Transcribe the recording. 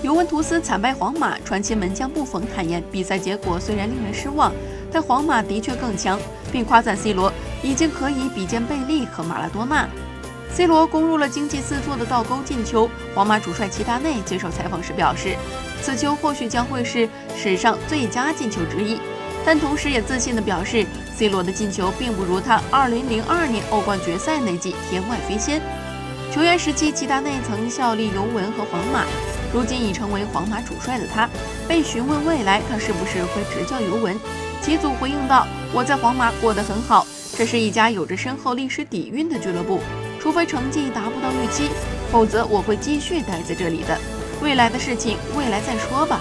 尤文图斯惨败皇马，传奇门将布冯坦言，比赛结果虽然令人失望，但皇马的确更强，并夸赞 C 罗已经可以比肩贝利和马拉多纳。C 罗攻入了惊气四座的倒钩进球。皇马主帅齐达内接受采访时表示，此球或许将会是史上最佳进球之一，但同时也自信地表示，C 罗的进球并不如他2002年欧冠决赛那记天外飞仙。球员时期，齐达内曾效力尤文和皇马。如今已成为皇马主帅的他，被询问未来他是不是会执教尤文，齐祖回应道：“我在皇马过得很好，这是一家有着深厚历史底蕴的俱乐部。除非成绩达不到预期，否则我会继续待在这里的。未来的事情，未来再说吧。”